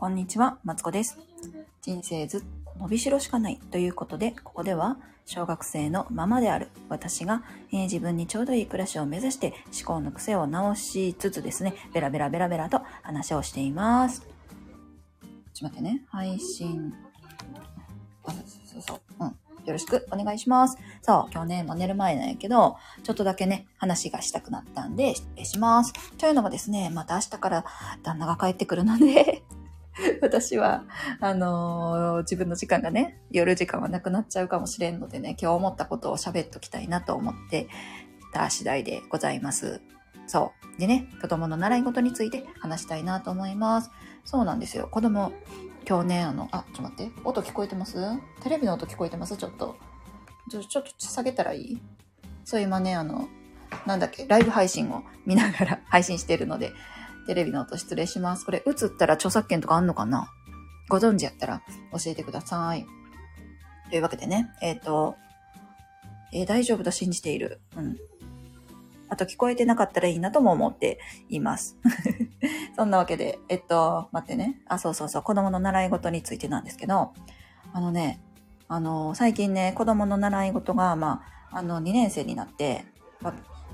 こんにちは、マツコです。人生ずっと伸びしろしかないということで、ここでは小学生のままである私が、えー自分にちょうどいい暮らしを目指して思考の癖を直しつつですね、ベラベラベラベラと話をしています。ちょっと待ってね。配信。そうそうう。ん。よろしくお願いします。そう、今日ね、もう寝る前なんやけど、ちょっとだけね、話がしたくなったんで、失礼します。というのがですね、また明日から旦那が帰ってくるので、私は、あのー自分の時間がね、夜時間はなくなっちゃうかもしれんのでね、今日思ったことを喋っときたいなと思ってた次第でございます。そう。でね、子供の習い事について話したいなと思います。そうなんですよ。子供、今日ね、あの、あ、ちょっと待って。音聞こえてます？テレビの音聞こえてます？ちょっと。ちょ、ちょっと下げたらいい？そう、今ね、あの、なんだっけ、ライブ配信を見ながら配信してるので、テレビの音失礼します。これ、映ったら著作権とかあんのかな？ご存知やったら教えてください。というわけでね、えっ、と、えー大丈夫と信じている。うん。あと聞こえてなかったらいいなとも思っています。そんなわけで、えっと、待ってね。あ、そうそうそう、子供の習い事についてなんですけど、あのね、あの、最近ね、子供の習い事が、まあ、あの、2年生になって、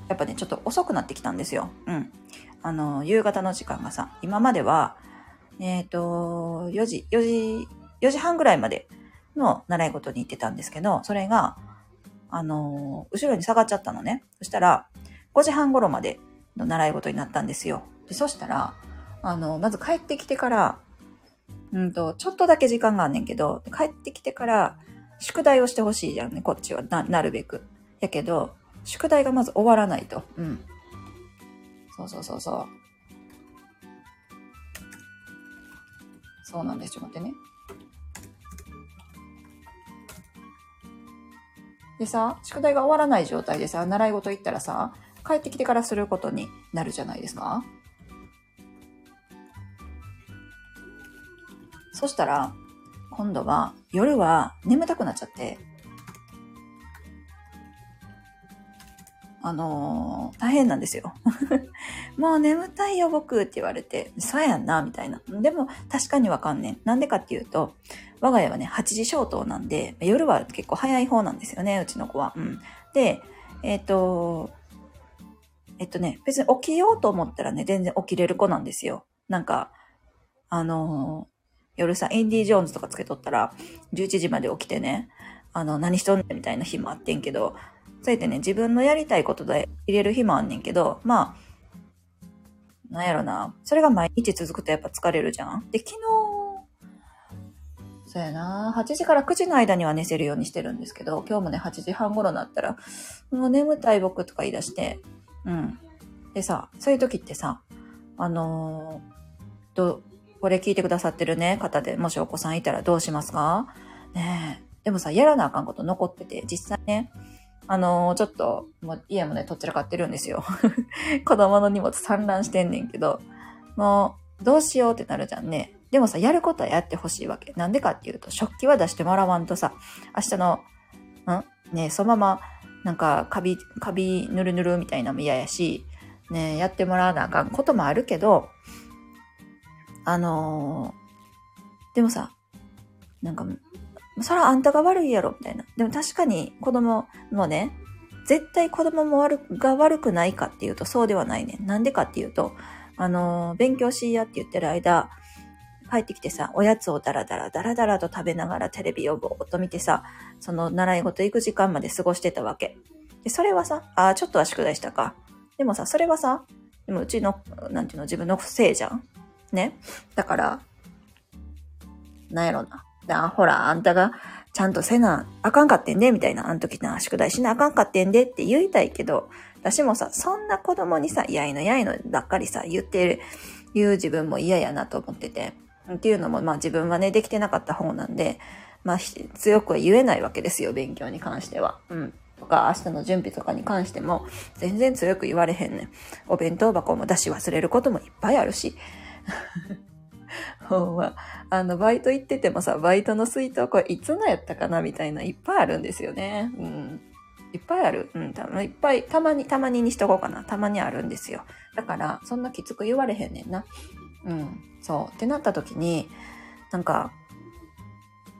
やっぱね、ちょっと遅くなってきたんですよ。うん。あの、夕方の時間がさ、今までは、えっ、と、4時、4時、4時半ぐらいまでの習い事に行ってたんですけど、それが、あの、後ろに下がっちゃったのね。そしたら、5時半頃までの習い事になったんですよ。でそしたら、あの、まず帰ってきてから、うんと、ちょっとだけ時間があんねんけど、帰ってきてから、宿題をしてほしいじゃんね、こっちは。な、なるべく。やけど、宿題がまず終わらないと。うん。そうそうそうそう。そうなんです。ちょっと待ってね。でさ、宿題が終わらない状態でさ、習い事行ったらさ、帰ってきてからすることになるじゃないですか。そしたら、今度は夜は眠たくなっちゃって、あのー大変なんですよ。もう眠たいよ僕って言われて、そうやんな、みたいな。でも確かにわかんねん。なんでかっていうと、我が家はね、8時消灯なんで、夜は結構早い方なんですよね、うちの子は。うん。で、えっ、と、えっとね、別に起きようと思ったらね、全然起きれる子なんですよ。なんか、あのー夜さ、インディ・ジョーンズとかつけとったら、11時まで起きてね、あの、何しとんねんみたいな日もあってんけど、そうやってね、自分のやりたいことで入れる日もあんねんけど、まあ、なんやろな。それが毎日続くとやっぱ疲れるじゃん。で、昨日、そうやな。8時から9時の間には寝せるようにしてるんですけど、今日もね、8時半頃になったら、もう眠たい僕とか言い出して、うん。でさ、そういう時ってさ、あのーど、これ聞いてくださってるね、方で、もしお子さんいたらどうしますか？ねえ。でもさ、やらなあかんこと残ってて、実際ね、あのーちょっと、もう家もね、とっちらかってるんですよ。子供の荷物散乱してんねんけど、もう、どうしようってなるじゃんね。でもさ、やることはやってほしいわけ。なんでかっていうと、食器は出してもらわんとさ、明日の、ん？ねそのまま、なんか、カビ、カビぬるぬるみたいなのも嫌やし、ねやってもらわなあかんこともあるけど、あのーでもさ、なんか、それはあんたが悪いやろ、みたいな。でも確かに子供もね、絶対子供も悪が悪くないかっていうとそうではないね。なんでかっていうと、あの勉強しいやって言ってる間、帰ってきてさ、おやつをダラダラダラダラと食べながらテレビをぼーっと見てさ、その習い事行く時間まで過ごしてたわけ。で、それはさ、ああ、ちょっとは宿題したか。でもさ、それはさ、でもうちの、なんていうの、自分のせいじゃん。ね。だから、なんやろな。だほら、あんたがちゃんとせなあかんかってんで、みたいな。あの時な、宿題しなあかんかってんでって言いたいけど、私もさ、そんな子供にさ、やいのやいのばっかりさ、言ってる、言う自分も嫌やなと思ってて。っていうのも、まあ自分はね、できてなかった方なんで、まあ強くは言えないわけですよ、勉強に関しては。うん。とか、明日の準備とかに関しても、全然強く言われへんねん。お弁当箱も出し忘れることもいっぱいあるし。ほんま、あの、バイト行っててもさ、バイトの水筒これいつのやったかなみたいないっぱいあるんですよね。うん。いっぱいある。うん、たいっぱい、たまに、たまににしとこうかな。たまにあるんですよ。だから、そんなきつく言われへんねんな。うん。そう。ってなった時に、なんか、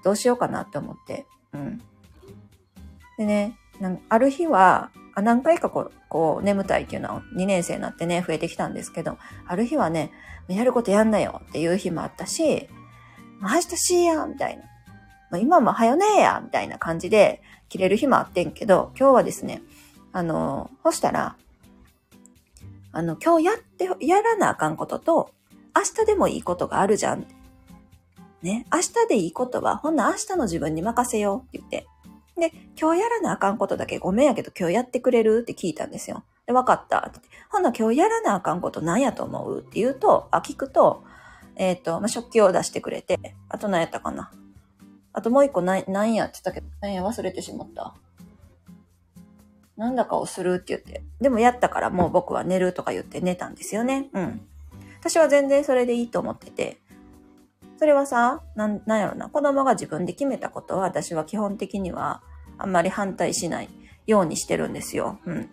どうしようかなって思って。うん。でね、ある日は、あ何回かこう、こう、眠たいっていうのは2年生になってね、増えてきたんですけど、ある日はね、やることやんなよっていう日もあったし、明日しいやみたいな。ま、今も早ねえやみたいな感じで切れる日もあってんけど、今日はですね、あの、そしたら、あの、今日やって、やらなあかんことと、明日でもいいことがあるじゃん。ね、明日でいいことは、ほんな明日の自分に任せようって言って。で、今日やらなあかんことだけごめんやけど今日やってくれる？って聞いたんですよ。で、わかったって。ほんな今日やらなあかんこと何やと思うって言うと、あ、聞くと、えっ、ー、と、まあ、食器を出してくれて、あと何やったかな。あともう一個何、何やって言ったけど、何や忘れてしまった。なんだかをするって言って。でもやったからもう僕は寝るとか言って寝たんですよね。うん。私は全然それでいいと思ってて。それはさ、なん、なんやろな。子供が自分で決めたことは私は基本的にはあんまり反対しないようにしてるんですよ。うん。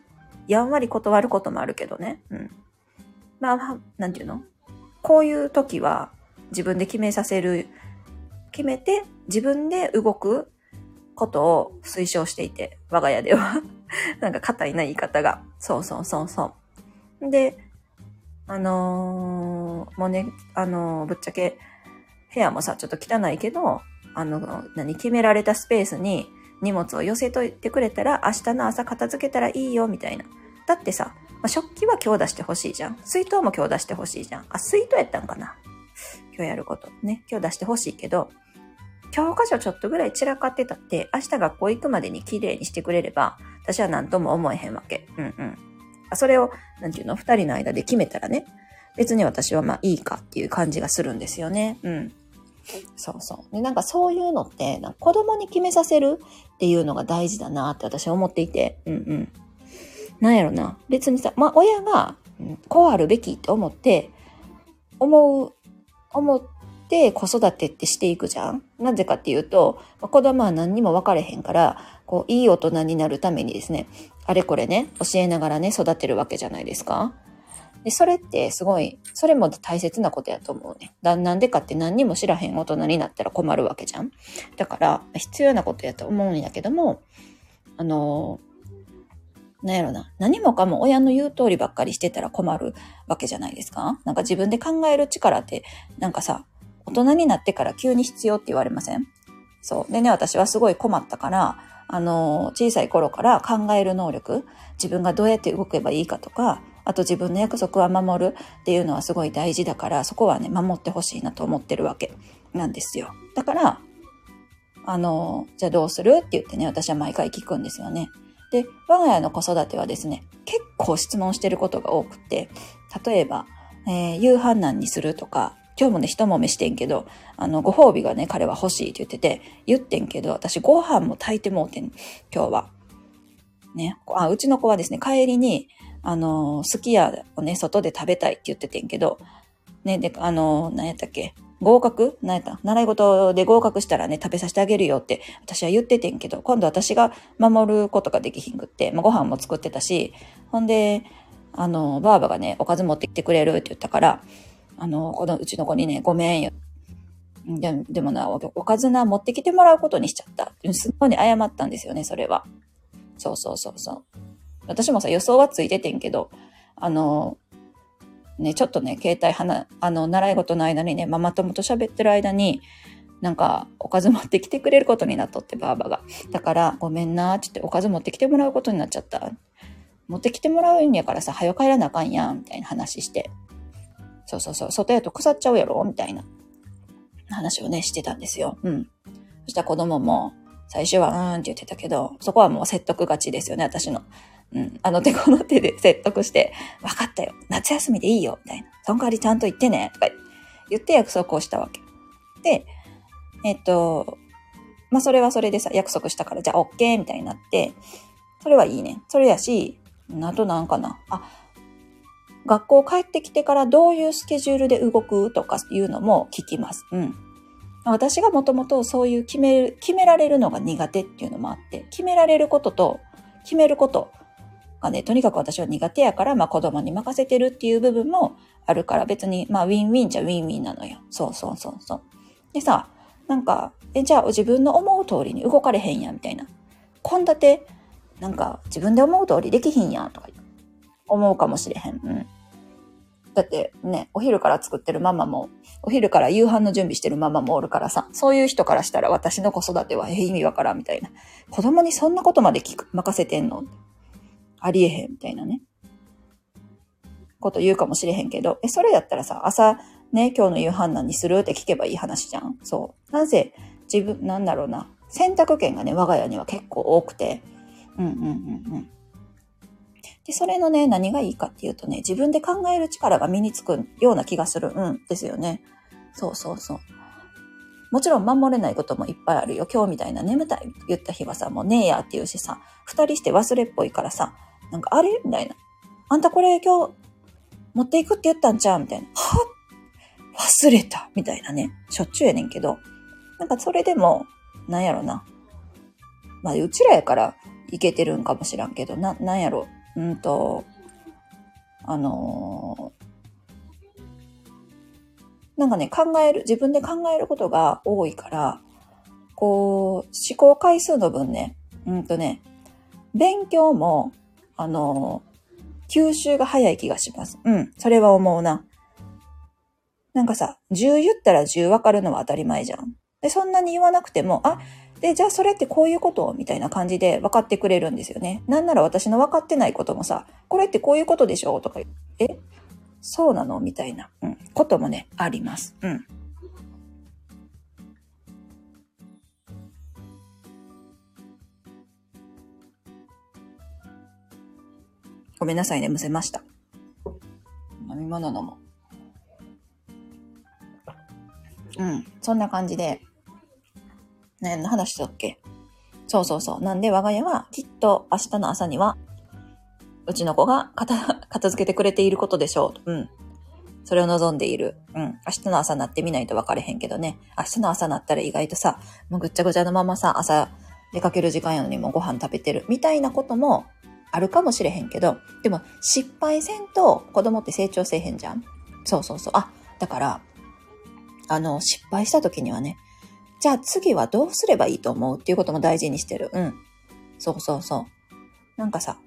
やんわり断ることもあるけどね。うん。まあ、なんていうの？こういう時は自分で決めさせる、決めて自分で動くことを推奨していて、我が家では なんか硬いな言い方が。そうそうそうそう。で、あのー、もうね、あのー、ぶっちゃけ、部屋もさ、ちょっと汚いけど、あの、何、決められたスペースに荷物を寄せといてくれたら、明日の朝片付けたらいいよ、みたいな。だってさ、まあ、食器は今日出してほしいじゃん。水筒も今日出してほしいじゃん。あ、水筒やったんかな今日やること。ね。今日出してほしいけど、教科書ちょっとぐらい散らかってたって、明日学校行くまでに綺麗にしてくれれば、私は何とも思えへんわけ。うんうん。それを、なんていうの、二人の間で決めたらね、別に私はまあいいかっていう感じがするんですよね。うん。そうそう。で、なんかそういうのって、なんか子供に決めさせるっていうのが大事だなって私は思っていて。うんうん。なんやろな。別にさ、まあ親が、こうあるべきって思って、思う、思って子育てってしていくじゃんなぜかっていうと、子供は何にも分かれへんから、こう、いい大人になるためにですね、あれこれね、教えながらね、育てるわけじゃないですか。で、それってすごい、それも大切なことやと思うね。だなんでかって何にも知らへん大人になったら困るわけじゃん。だから、必要なことやと思うんやけども、あの、なんやろな。何もかも親の言う通りばっかりしてたら困るわけじゃないですか？なんか自分で考える力って、なんかさ、大人になってから急に必要って言われません？そう。でね、私はすごい困ったから、あの、小さい頃から考える能力、自分がどうやって動けばいいかとか、あと自分の約束は守るっていうのはすごい大事だから、そこはね、守ってほしいなと思ってるわけなんですよ。だから、あの、じゃあどうするって言ってね、私は毎回聞くんですよね。で、我が家の子育てはですね、結構質問してることが多くて、例えば、えー、夕飯何にするとか、今日もね、一揉めしてんけど、あの、ご褒美がね、彼は欲しいって言ってて、言ってんけど、私ご飯も炊いてもうてん、今日は。ね。あ、うちの子はですね、帰りに、あの、すき家をね、外で食べたいって言っててんけど、ね、で、あの、何やったっけ合格？何やった？習い事で合格したらね、食べさせてあげるよって私は言っててんけど、今度私が守ることができひんくって、まあ、ご飯も作ってたし、ほんで、あの、ばあばがね、おかず持ってきてくれるって言ったから、あの、このうちの子にね、ごめんよ。ででもな、おかずな、持ってきてもらうことにしちゃった。すっごい謝ったんですよね、それは。そうそうそうそう。私もさ、予想はついててんけど、あの、ね、ちょっとね、携帯花、あの、習い事の間にね、ママ友と喋ってる間に、なんか、おかず持ってきてくれることになっとって、ばあばが。だから、ごめんな、ちょっとおかず持ってきてもらうことになっちゃった。持ってきてもらうんやからさ、早帰らなあかんやん、みたいな話して。そうそうそう、外やと腐っちゃうやろ？みたいな話をね、してたんですよ。うん。そしたら子供も、最初は、うーんって言ってたけど、そこはもう説得勝ちですよね、私の。うん。あの手この手で説得して、分かったよ。夏休みでいいよ。みたいな。そん代わりちゃんと言ってね。とか言って約束をしたわけ。で、えっと、まあ、それはそれでさ、約束したから、じゃあ OK みたいになって、それはいいね。それやし、あとなんかな。あ、学校帰ってきてからどういうスケジュールで動くとかいうのも聞きます。うん。私がもともとそういう決める、決められるのが苦手っていうのもあって、決められることと決めることがね、とにかく私は苦手やから、まあ子供に任せてるっていう部分もあるから別に、まあウィンウィンじゃウィンウィンなのよ。そうそうそうそう。でさ、なんか、え、じゃあ自分の思う通りに動かれへんやん、みたいな。こんだて、なんか自分で思う通りできひんやん、とか思うかもしれへん。うん。だってね、お昼から作ってるママも、お昼から夕飯の準備してるママもおるからさ、そういう人からしたら私の子育ては意味わからんみたいな。子供にそんなことまで聞く、任せてんのありえへんみたいなね。こと言うかもしれへんけど、え、それやったらさ、朝ね、今日の夕飯何にするって聞けばいい話じゃん。そう。なぜ自分、なんだろうな。選択権がね、我が家には結構多くて。うんうんうんうん。で、それのね、何がいいかっていうとね、自分で考える力が身につくような気がする。うん、ですよね。そうそうそう。もちろん守れないこともいっぱいあるよ。今日みたいな眠たいって言った日はさ、もうねえやって言うしさ、二人して忘れっぽいからさ、なんかあれ？みたいな。あんたこれ今日持っていくって言ったんちゃう？みたいな。は忘れたみたいなね。しょっちゅうやねんけど。なんかそれでも、なんやろな。まあ、うちらやからいけてるんかもしらんけど、な、なんやろ。うんと、あのー、なんかね、考える、自分で考えることが多いから、こう、思考回数の分ね、うんとね、勉強も、あの、吸収が早い気がします。うん、それは思うな。なんかさ、10言ったら10分かるのは当たり前じゃん。で、そんなに言わなくても、あ、で、じゃあそれってこういうことみたいな感じで分かってくれるんですよね。なんなら私の分かってないこともさ、これってこういうことでしょとか、え？そうなの？みたいな、うん、こともね、あります。うん。ごめんなさいね、むせました。飲み物飲もう。ん、そんな感じで、何の話だっけ？そうそうそう。なんで我が家はきっと明日の朝には、うちの子が片、片付けてくれていることでしょう。うん。それを望んでいる。うん。明日の朝なってみないと分かれへんけどね。明日の朝なったら意外とさ、もうぐっちゃぐちゃのままさ、朝出かける時間やのにもご飯食べてる。みたいなこともあるかもしれへんけど、でも失敗せんと子供って成長せえへんじゃん？そうそうそう。あ、だから、あの、失敗した時にはね、じゃあ次はどうすればいいと思うっていうことも大事にしてる。うん。そうそうそう。なんかさ、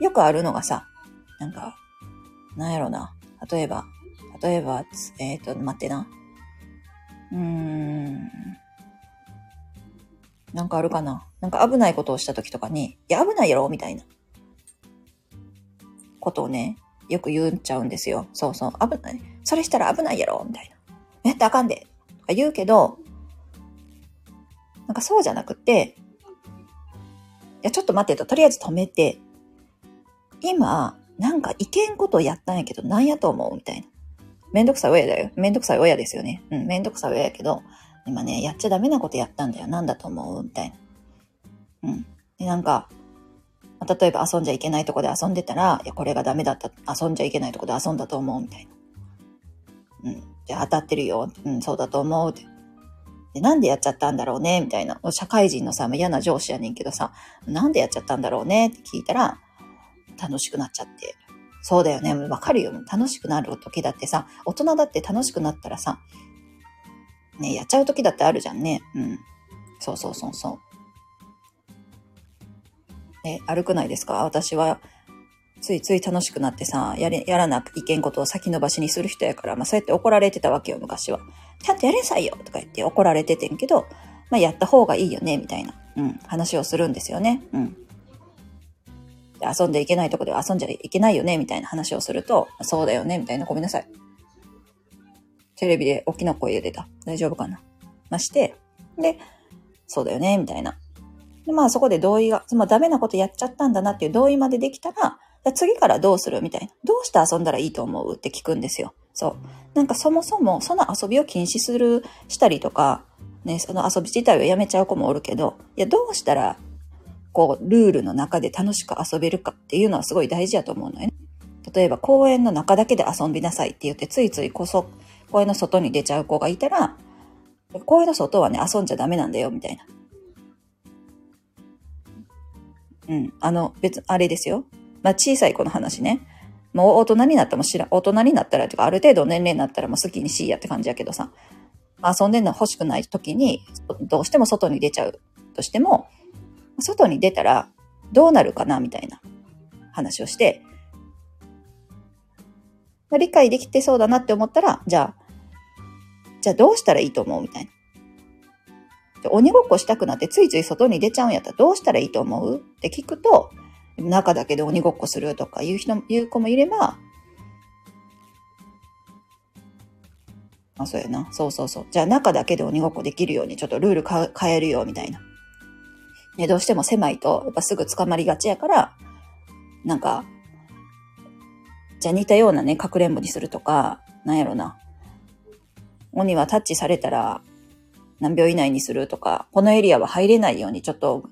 よくあるのがさ、なんか、なんやろな。例えば、例えば、えっ、ー、と、待ってな。うーん。なんかあるかな？なんか危ないことをした時とかに、いや、危ないやろ？みたいな。ことをね、よく言っちゃうんですよ。そうそう。危ない。それしたら危ないやろ？みたいな。やったらあかんでと。か言うけど、なんかそうじゃなくて、いや、ちょっと待ってと、とりあえず止めて、今、なんかいけんことをやったんやけど、なんやと思う？みたいな。めんどくさい親だよ。めんどくさい親ですよね。うん、めんどくさい親やけど、今ね、やっちゃダメなことやったんだよ。なんだと思う？みたいな。うん。で、なんか、例えば遊んじゃいけないとこで遊んでたら、いや、これがダメだった。遊んじゃいけないとこで遊んだと思うみたいな。うん。で、当たってるよ。うん、そうだと思うって。で、なんでやっちゃったんだろうね？みたいな。社会人のさ、嫌な上司やねんけどさ、なんでやっちゃったんだろうね？って聞いたら、楽しくなっちゃって。そうだよね。わかるよ。楽しくなる時だってさ、大人だって楽しくなったらさ、ね、やっちゃう時だってあるじゃんね。うん。そうそうそうそう。え、歩くないですか？私は、ついつい楽しくなってさ、やれ、やらなきいけんことを先延ばしにする人やから、まあそうやって怒られてたわけよ、昔は。ちゃんとやれんさいよとか言って怒られててんけど、まあやった方がいいよね、みたいな、うん、話をするんですよね。うん。遊んでいけないとこでは遊んじゃいけないよね、みたいな話をすると、そうだよね、みたいな、ごめんなさい。テレビで大きな声で出た。大丈夫かな？まして、で、そうだよね、みたいな。で、まあそこで同意が、まあダメなことやっちゃったんだなっていう同意までできたら、次からどうする？みたいな。どうして遊んだらいいと思う？って聞くんですよ。そう。なんかそもそもその遊びを禁止する、したりとか、ね、その遊び自体をやめちゃう子もおるけど、いや、どうしたら、こう、ルールの中で楽しく遊べるかっていうのはすごい大事だと思うのよね。例えば公園の中だけで遊びなさいって言ってついついこそ公園の外に出ちゃう子がいたら、公園の外はね、遊んじゃダメなんだよ、みたいな。うん。あの、別、あれですよ。まあ、小さい子の話ね。もう大人になったも知ら、大人になったら、とかある程度年齢になったらもう好きにしいやって感じやけどさ、遊んでんの欲しくない時に、どうしても外に出ちゃうとしても、外に出たらどうなるかなみたいな話をして、まあ理解できてそうだなって思ったら、じゃあ、じゃあどうしたらいいと思うみたいな。鬼ごっこしたくなってついつい外に出ちゃうんやったらどうしたらいいと思う？って聞くと、中だけで鬼ごっこするとか言う人、言う子もいれば、あ、そうやな。そうそうそう。じゃあ中だけで鬼ごっこできるようにちょっとルール変えるよ、みたいな。ね、どうしても狭いと、やっぱすぐ捕まりがちやから、なんか、じゃあ似たようなね、かくれんぼにするとか、なんやろな。鬼はタッチされたら何秒以内にするとか、このエリアは入れないようにちょっと、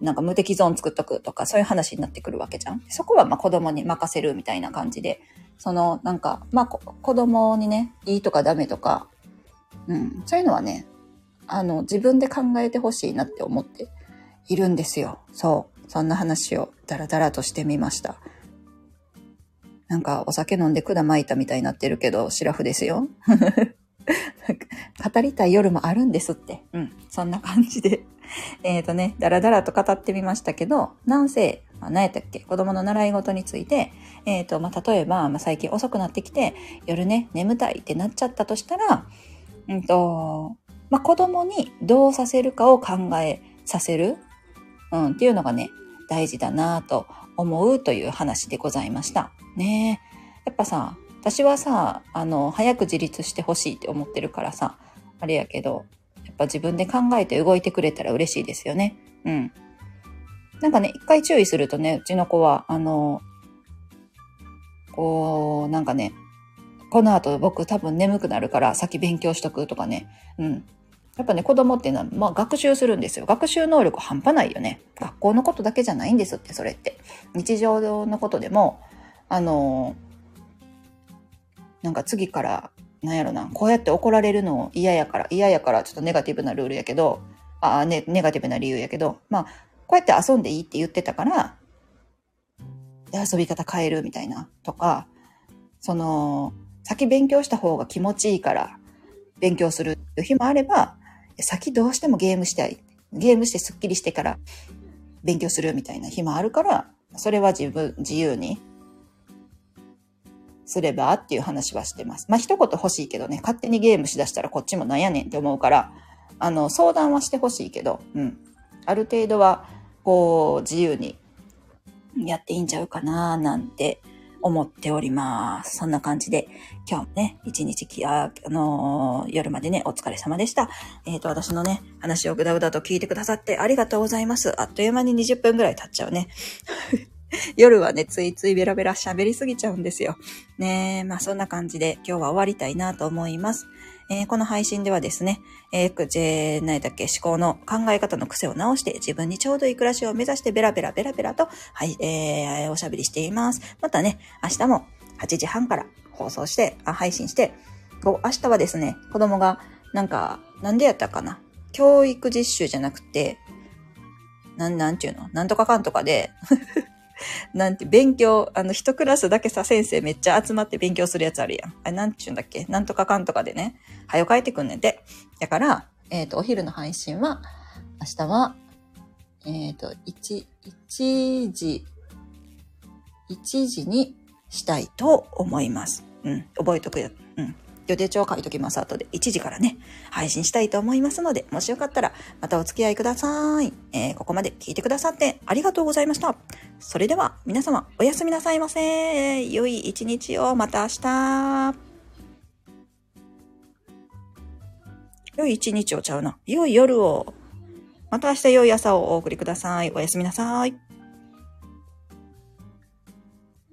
なんか無敵ゾーン作っとくとか、そういう話になってくるわけじゃん。そこはまあ子供に任せるみたいな感じで、そのなんか、まあ子供にね、いいとかダメとか、うん、そういうのはね、あの、自分で考えてほしいなって思っているんですよ。そう。そんな話をダラダラとしてみました。なんかお酒飲んで管巻いたみたいになってるけど、シラフですよ。語りたい夜もあるんですって。うん。そんな感じで。えっ、とね、だらだらと語ってみましたけど、なんせ、まあ、何やったっけ？子供の習い事について、えっ、ー、と、まあ、例えば、まあ、最近遅くなってきて、夜ね、眠たいってなっちゃったとしたら、うんと、まあ、子供にどうさせるかを考えさせる、うん、っていうのがね、大事だなと思うという話でございました。ねやっぱさ、私はさ、あの、早く自立してほしいって思ってるからさ、あれやけど、やっぱ自分で考えて動いてくれたら嬉しいですよね。うん。なんかね、一回注意するとね、うちの子は、あの、こう、なんかね、この後僕多分眠くなるから先勉強しとくとかね。うん。やっぱね、子供っていうのは、まあ学習するんですよ。学習能力半端ないよね。学校のことだけじゃないんですって、それって。日常のことでも、あの、なんか次から、なんやろな、こうやって怒られるの嫌やから、嫌やからちょっとネガティブなルールやけど、あね、ネガティブな理由やけど、まあ、こうやって遊んでいいって言ってたから、遊び方変えるみたいな、とか、その、先勉強した方が気持ちいいから勉強するっていう日もあれば、先どうしてもゲームしたい。ゲームしてスッキリしてから勉強するみたいな日もあるから、それは自分、自由にすればっていう話はしてます。まあ、一言欲しいけどね、勝手にゲームしだしたらこっちもなんやねんって思うから、あの、相談はしてほしいけど、うん。ある程度は、こう、自由にやっていいんちゃうかななんて思っております。そんな感じで、今日もね、一日き、あ、あのー、夜までね、お疲れ様でした。えっ、ー、と、私のね、話をぐだぐだと聞いてくださってありがとうございます。あっという間に20分ぐらい経っちゃうね。夜はね、ついついベラベラ喋りすぎちゃうんですよ。ねえまあそんな感じで今日は終わりたいなと思います。えー、この配信ではですね、えー、えー、何だっけ、思考の考え方の癖を直して自分にちょうどいい暮らしを目指してベラベラベラベラと、はい、えー、おしゃべりしています。またね、明日も8時半から放送して、あ配信して、明日はですね、子供が、なんか、なんでやったかな？教育実習じゃなくて、なん、なんちゅうの？なんとかかんとかで なんて、勉強、あの、一クラスだけさ、先生めっちゃ集まって勉強するやつあるやん。あれ、なんちゅうんだっけ？なんとかかんとかでね、はよ帰ってくんねんて。だから、えっ、ー、と、お昼の配信は、明日は、えっ、ー、と、1、1時、1時にしたいと思います。うん、覚えとくよ。うん。予定帳書いときます。後で1時からね、配信したいと思いますので、もしよかったらまたお付き合いください。えー、ここまで聞いてくださってありがとうございました。それでは皆様おやすみなさいませ。良い一日をまた明日。良い一日をちゃうな。良い夜を。また明日良い朝をお送りください。おやすみなさい。